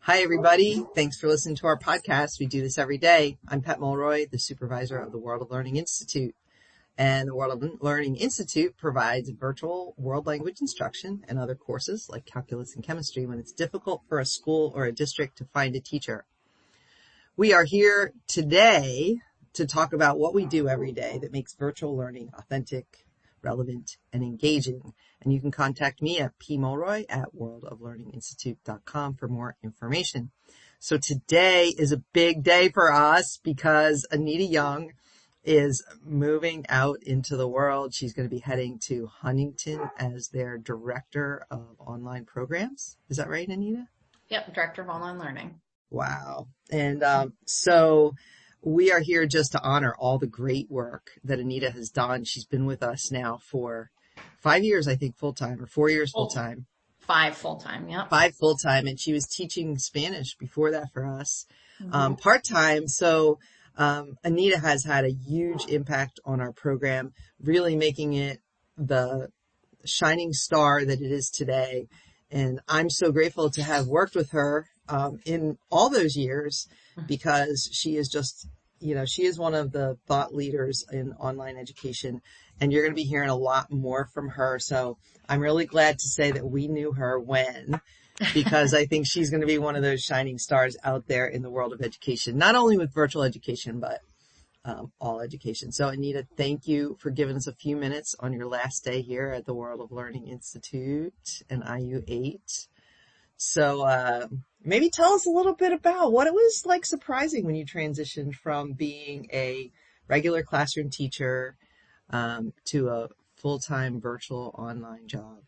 Hi, everybody. Thanks for listening to our podcast. We do this every day. I'm Pat Mulroy, the supervisor of the World of Learning Institute. And the World of Learning Institute provides virtual world language instruction and other courses like calculus and chemistry when it's difficult for a school or a district to find a teacher. We are here today to talk about what we do every day that makes virtual learning authentic, relevant, and engaging. And you can contact me at pmulroy at worldoflearninginstitute.com for more information. So today is a big day for us because Anita Young is moving out into the world. She's going to be heading to Huntingdon as their director of online programs. Is that right, Anita? Yep, director of online learning. Wow. And um, so we are here just to honor all the great work that Anita has done. She's been with us now for five years, I think, full time or four years full time. Five full time, yeah. Five full time. And she was teaching Spanish before that for us, mm-hmm. um, part time. So, um, Anita has had a huge impact on our program, really making it the shining star that it is today. And I'm so grateful to have worked with her, um, in all those years because she is just, you know, she is one of the thought leaders in online education and you're going to be hearing a lot more from her. So I'm really glad to say that we knew her when because I think she's going to be one of those shining stars out there in the world of education, not only with virtual education, but um, all education. So Anita, thank you for giving us a few minutes on your last day here at the World of Learning Institute and IU8. So, uh, maybe tell us a little bit about what it was like surprising when you transitioned from being a regular classroom teacher um, to a full-time virtual online job.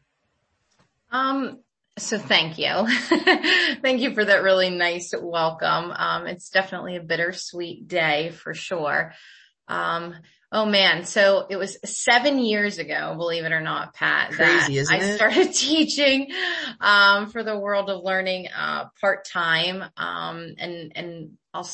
Um, so thank you. thank you for that really nice welcome. Um, it's definitely a bittersweet day for sure. Um, Oh man. So it was seven years ago, believe it or not, Pat, Crazy, that I it? started teaching, um, for the world of learning, uh, part time. Um, and, and I'll,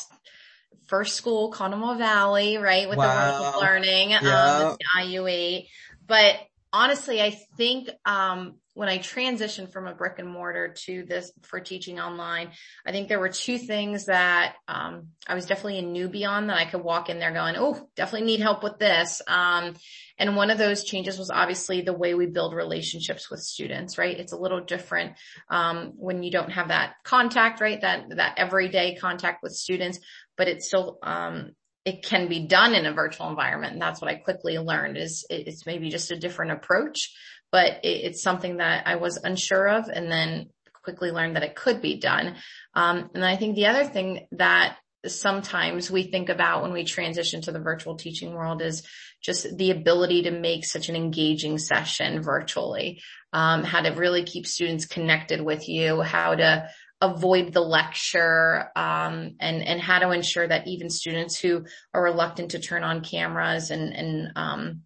first school, Conemaugh Valley, right? With wow. the world of learning, yeah. um, IU8. But honestly, I think, um, when I transitioned from a brick and mortar to this for teaching online, I think there were two things that um, I was definitely a newbie on that I could walk in there going, oh, definitely need help with this. Um, and one of those changes was obviously the way we build relationships with students, right? It's a little different um, when you don't have that contact, right? That that everyday contact with students, but it's still um, it can be done in a virtual environment. And that's what I quickly learned is it's maybe just a different approach but it, it's something that I was unsure of and then quickly learned that it could be done. Um, and I think the other thing that sometimes we think about when we transition to the virtual teaching world is just the ability to make such an engaging session virtually, um, how to really keep students connected with you, how to avoid the lecture, um, and, and how to ensure that even students who are reluctant to turn on cameras and, and, um,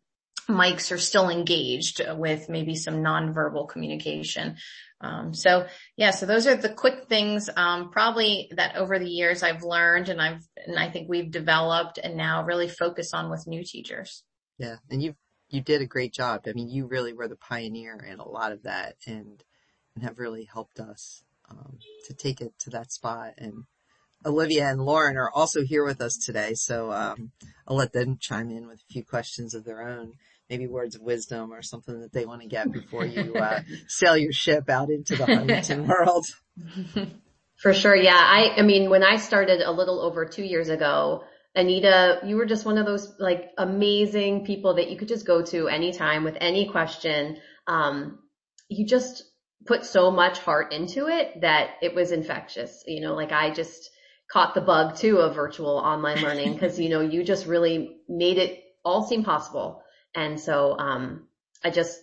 mics are still engaged with maybe some nonverbal communication. Um, so yeah, so those are the quick things, um, probably that over the years I've learned and I've, and I think we've developed and now really focus on with new teachers. Yeah. And you, you did a great job. I mean, you really were the pioneer in a lot of that and, and have really helped us, um, to take it to that spot and, Olivia and Lauren are also here with us today, so um, I'll let them chime in with a few questions of their own maybe words of wisdom or something that they want to get before you uh, sail your ship out into the Huntingdon world. For sure. Yeah. I, I mean, when I started a little over two years ago, Anita, you were just one of those like amazing people that you could just go to anytime with any question. Um, you just put so much heart into it that it was infectious. You know, like I just caught the bug too of virtual online learning because, you know, you just really made it all seem possible. And so, um, I just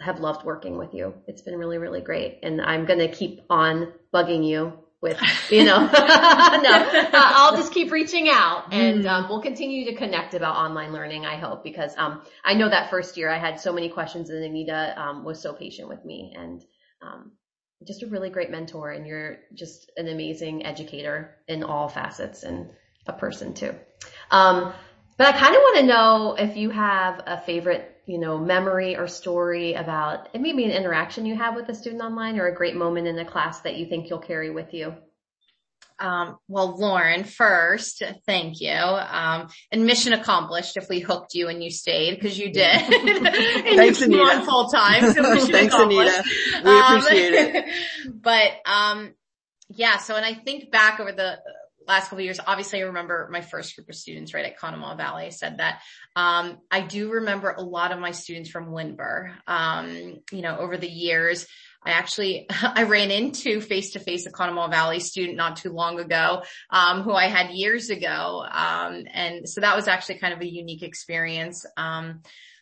have loved working with you. It's been really, really great. And I'm going to keep on bugging you with, you know, no, uh, I'll just keep reaching out and, um, we'll continue to connect about online learning, I hope, because, um, I know that first year I had so many questions and Anita, um, was so patient with me and, um, just a really great mentor and you're just an amazing educator in all facets and a person too. But I kind of want to know if you have a favorite you know, memory or story about it maybe an interaction you have with a student online or a great moment in a class that you think you'll carry with you? Um, well, Lauren, first, thank you. Um, and mission accomplished if we hooked you and you stayed because you did. and Thanks, you Anita. on full time. So mission Thanks. Anita. We appreciate Um, it. But, um, yeah, so when I think back over the last couple of years, obviously I remember my first group of students right at Conemaugh Valley. Said that. Um, I do remember a lot of my students from Windber. Um, you know, over the years, I actually, I ran into face to face a Conemaugh Valley student not too long ago, um, who I had years ago. Um, and so that was actually kind of a unique experience.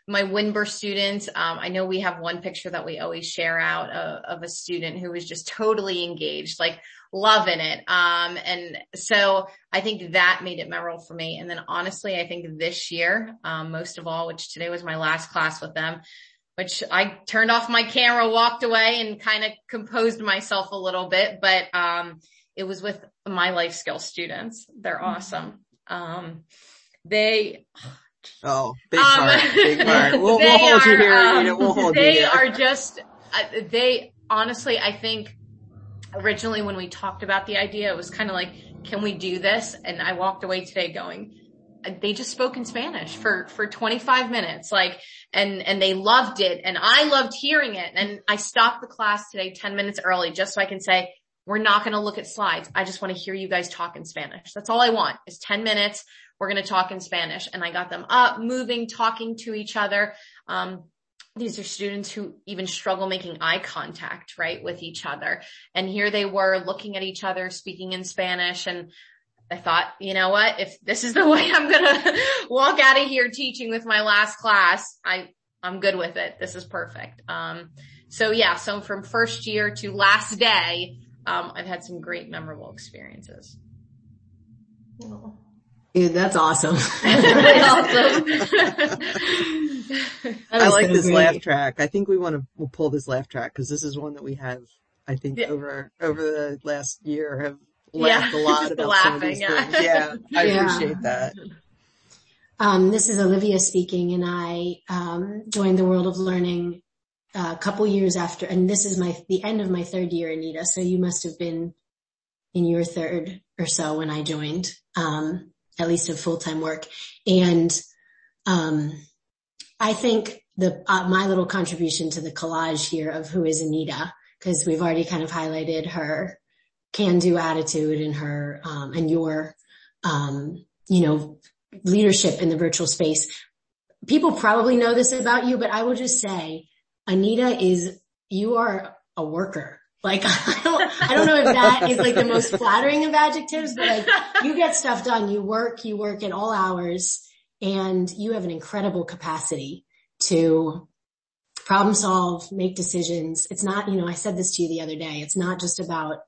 My Windber students, um, I know we have one picture that we always share out of, of a student who was just totally engaged, like loving it. Um, and so I think that made it memorable for me. And then honestly, I think this year, um, most of all, which today was my last class with them, which I turned off my camera, walked away and kind of composed myself a little bit, but, um, it was with my life skill students. They're awesome. Um, they, Oh, big Um, part, big part. We'll, we'll hold you here. um, Anita. We'll hold you they here. are just, uh, they honestly, I think originally when we talked about the idea, it was kind of like, can we do this? And I walked away today going, uh, they just spoke in Spanish for, for 25 minutes, like, and, and they loved it. And I loved hearing it. And I stopped the class today 10 minutes early just so I can say, we're not going to look at slides. I just want to hear you guys talk in Spanish. That's all I want is 10 minutes. We're going to talk in Spanish. And I got them up, moving, talking to each other. Um, these are students who even struggle making eye contact, right, with each other. And here they were looking at each other, speaking in Spanish. And I thought, you know what? If this is the way I'm going to walk out of here teaching with my last class, I, I'm good with it. This is perfect. Um, so yeah, so from first year to last day, um, I've had some great memorable experiences. Dude, that's awesome. Really awesome. I like so this great. laugh track. I think we want to we'll pull this laugh track because this is one that we have. I think Yeah. over over the last year have Yeah. laughed a lot about some of these yeah. things. Yeah, I Yeah. appreciate that. Um, this is Olivia speaking, and I um, joined the World of Learning uh, a couple years after, and this is my the end of my third year, Anita. So you must have been in your third or so when I joined, um, at least of full time work. And um, I think the uh, my little contribution to the collage here of who is Anita, because we've already kind of highlighted her can do attitude and her um, and your um, you know leadership in the virtual space. People probably know this about you, but I will just say, Anita is, you are a worker. Like, I don't, I don't know if that is like the most flattering of adjectives, but like, you get stuff done. You work, you work at all hours and you have an incredible capacity to problem solve, make decisions. It's not, you know, I said this to you the other day. It's not just about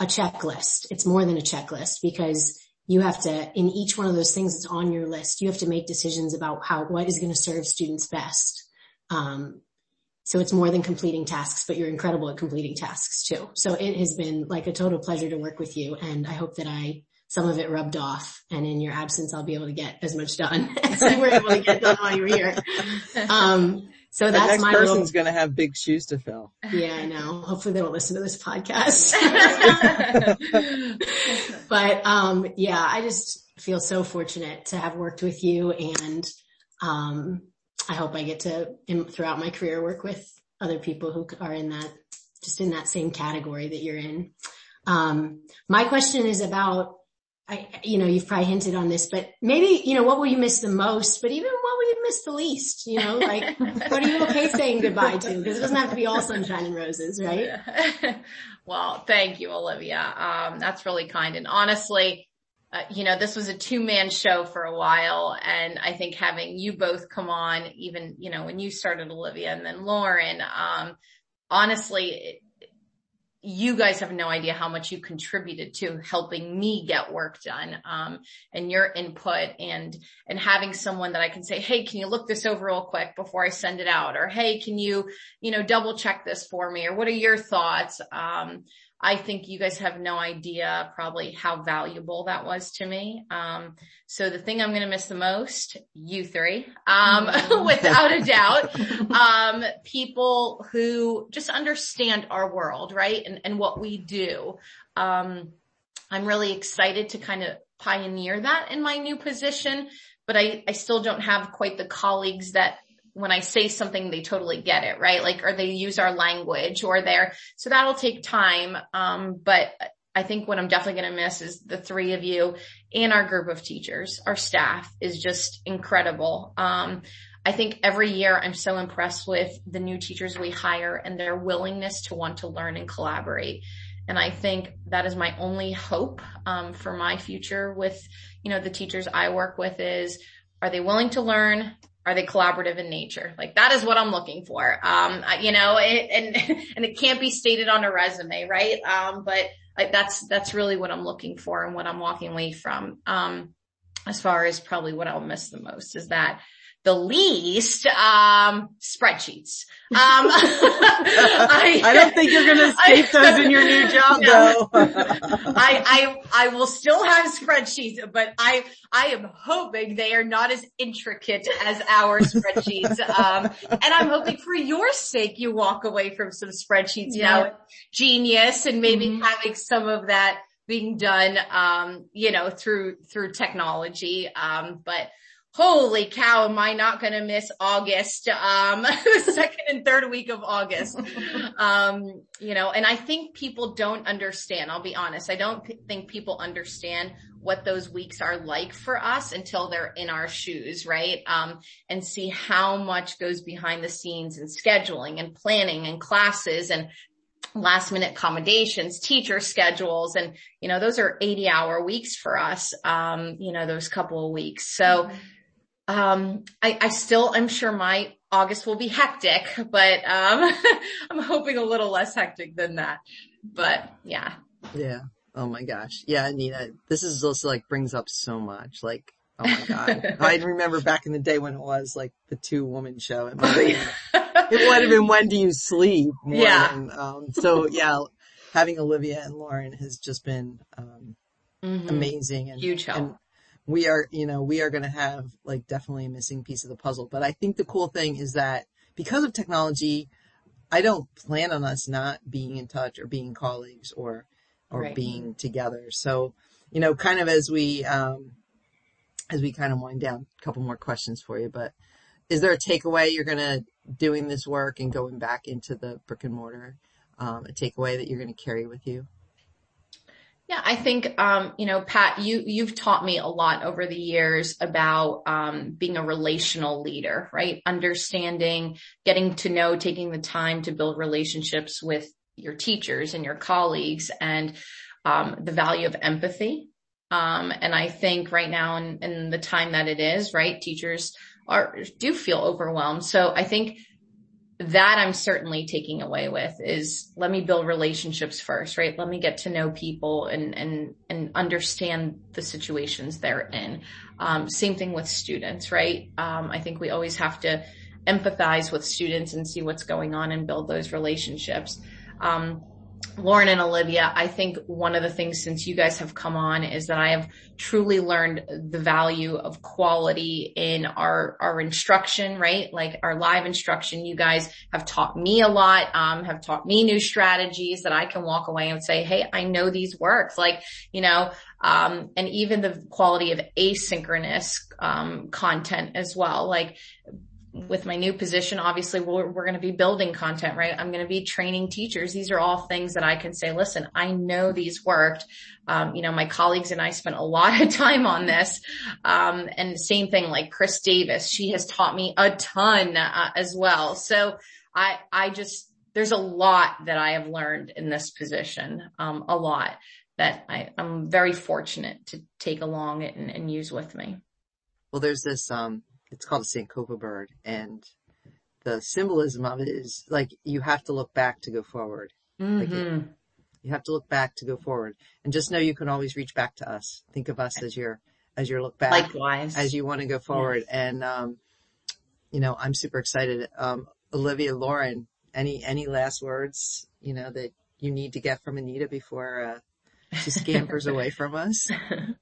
a checklist. It's more than a checklist because you have to, in each one of those things that's on your list, you have to make decisions about how, what is going to serve students best. Um, so it's more than completing tasks, but you're incredible at completing tasks too. So it has been like a total pleasure to work with you. And I hope that I, some of it rubbed off and in your absence, I'll be able to get as much done as you were able to get done while you were here. Um, so The that's next my person's going to have big shoes to fill. yeah, I know. Hopefully they don't listen to this podcast. but um yeah, I just feel so fortunate to have worked with you and um I hope I get to in, throughout my career work with other people who are in that just in that same category that you're in. Um my question is about I you know, you've probably hinted on this, but maybe, you know, what will you miss the most, but even what will you miss the least, you know, like what are you okay saying goodbye to? Because it doesn't have to be all sunshine and roses, right? well, thank you, Olivia. Um, that's really kind. And honestly, uh, you know, this was a two man show for a while. And I think having you both come on, even, you know, when you started Olivia and then Lauren, um, honestly, you guys have no idea how much you contributed to helping me get work done, um, and your input and, and having someone that I can say, Hey, can you look this over real quick before I send it out? Or, Hey, can you, you know, double check this for me? Or what are your thoughts? Um, I think you guys have no idea probably how valuable that was to me. Um, so the thing I'm going to miss the most, you three, um, without a doubt, um, people who just understand our world, right? And, and what we do. Um, I'm really excited to kind of pioneer that in my new position, but I, I still don't have quite the colleagues that when I say something, they totally get it, right? Like, or they use our language or they're, so that'll take time. Um, but I think what I'm definitely going to miss is the three of you and our group of teachers. Our staff is just incredible. Um, I think every year I'm so impressed with the new teachers we hire and their willingness to want to learn and collaborate. And I think that is my only hope, um, for my future with, you know, the teachers I work with is, are they willing to learn? Are they collaborative in nature? Like that is what I'm looking for. Um, you know, it, and, and it can't be stated on a resume, right? Um, but like that's, that's really what I'm looking for and what I'm walking away from. Um, as far as probably what I'll miss the most is that the least um spreadsheets. Um I, I, don't think you're gonna state those in your new job no. though. I I I will still have spreadsheets, but I I am hoping they are not as intricate as our spreadsheets. Um and I'm hoping for your sake you walk away from some spreadsheets yeah. now genius and maybe mm-hmm. having some of that being done um you know through through technology. Um but holy cow, am I not going to miss August, um, the second and third week of August. Um, you know, and I think people don't understand. I'll be honest. I don't think people understand what those weeks are like for us until they're in our shoes, right? Um, and see how much goes behind the scenes and scheduling and planning and classes and last minute accommodations, teacher schedules, and you know, those are 80 hour weeks for us, um, you know, those couple of weeks. So, mm-hmm um, I, I still, I'm sure my August will be hectic, but, um, I'm hoping a little less hectic than that. But yeah. Yeah. Oh my gosh. Yeah, Nina, this is also like brings up so much. Like, oh my God. I remember back in the day when it was like the two woman show. It might, have, it might have been when do you sleep? yeah. Than, um, so yeah, having Olivia and Lauren has just been, um, mm-hmm. amazing and huge help. And, we are, you know, we are going to have like definitely a missing piece of the puzzle. But I think the cool thing is that because of technology, I don't plan on us not being in touch or being colleagues or, or right. being together. So, you know, kind of as we, um, as we kind of wind down, a couple more questions for you, but is there a takeaway you're going to doing this work and going back into the brick and mortar, um, a takeaway that you're going to carry with you? Yeah, I think, um, you know, Pat, you, you've taught me a lot over the years about, um, being a relational leader, right? Understanding, getting to know, taking the time to build relationships with your teachers and your colleagues and, um, the value of empathy. Um, and I think right now in, in the time that it is, right, teachers are, do feel overwhelmed. So I think that I'm certainly taking away with is let me build relationships first, right? Let me get to know people and, and, and understand the situations they're in. Um, same thing with students, right? Um, I think we always have to empathize with students and see what's going on and build those relationships. Um, Lauren and Olivia, I think one of the things since you guys have come on is that I have truly learned the value of quality in our, our instruction, right? Like our live instruction. You guys have taught me a lot, um, have taught me new strategies that I can walk away and say, Hey, I know these works. Like, you know, um, and even the quality of asynchronous, um, content as well. Like with my new position, obviously we're, we're going to be building content, right? I'm going to be training teachers. These are all things that I can say, listen, I know these worked. Um, you know, my colleagues and I spent a lot of time on this. Um, and the same thing like Chris Davis, she has taught me a ton uh, as well. So I, I just, there's a lot that I have learned in this position, um, a lot that I, I'm very fortunate to take along and, and use with me. Well, there's this, um, it's called a Sankofa bird and the symbolism of it is like you have to look back to go forward. Mm-hmm. Like it, you have to look back to go forward and just know you can always reach back to us. Think of us as your, as your look back. Likewise. As you want to go forward. Yes. And, um, you know, I'm super excited. Um, Olivia Lauren, any, any last words, you know, that you need to get from Anita before uh, she scampers away from us?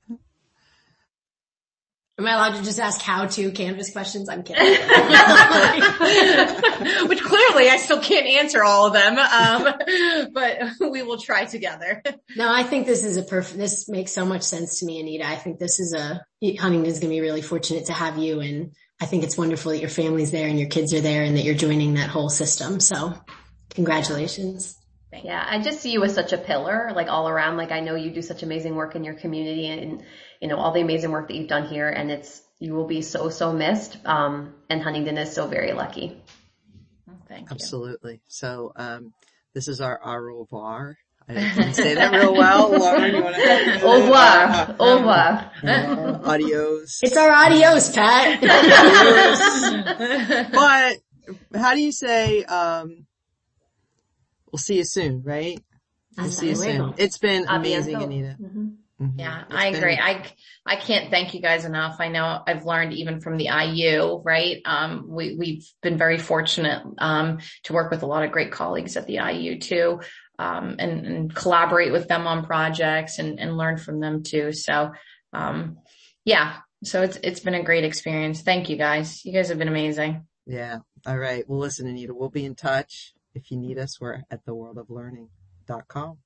Am I allowed to just ask how to Canvas questions? I'm kidding. Which clearly I still can't answer all of them, um, but we will try together. No, I think this is a perfect, this makes so much sense to me, Anita. I think this is a, Huntingdon's going to be really fortunate to have you. And I think it's wonderful that your family's there and your kids are there and that you're joining that whole system. So congratulations. Yeah, I just see you as such a pillar, like all around. Like I know you do such amazing work in your community and, you know, all the amazing work that you've done here and it's, you will be so, so missed. Um, and Huntingdon is so very lucky. thank you. Absolutely. So, um, this is our au revoir. I didn't say that real well. Lauren, you want to Au revoir. Au revoir. Uh, adios. It's our adios, Pat. but how do you say, um, we'll see you soon, right? We'll see you soon. It's been amazing, Anita. Mm-hmm. Mm-hmm. Yeah, it's I agree. Been... I, I can't thank you guys enough. I know I've learned even from the IU, right? Um, we, we've been very fortunate, um, to work with a lot of great colleagues at the IU too, um, and, and collaborate with them on projects and, and learn from them too. So, um, yeah, so it's, it's been a great experience. Thank you guys. You guys have been amazing. Yeah. All right. Well, listen, Anita, we'll be in touch. If you need us, we're at theworldoflearning.com.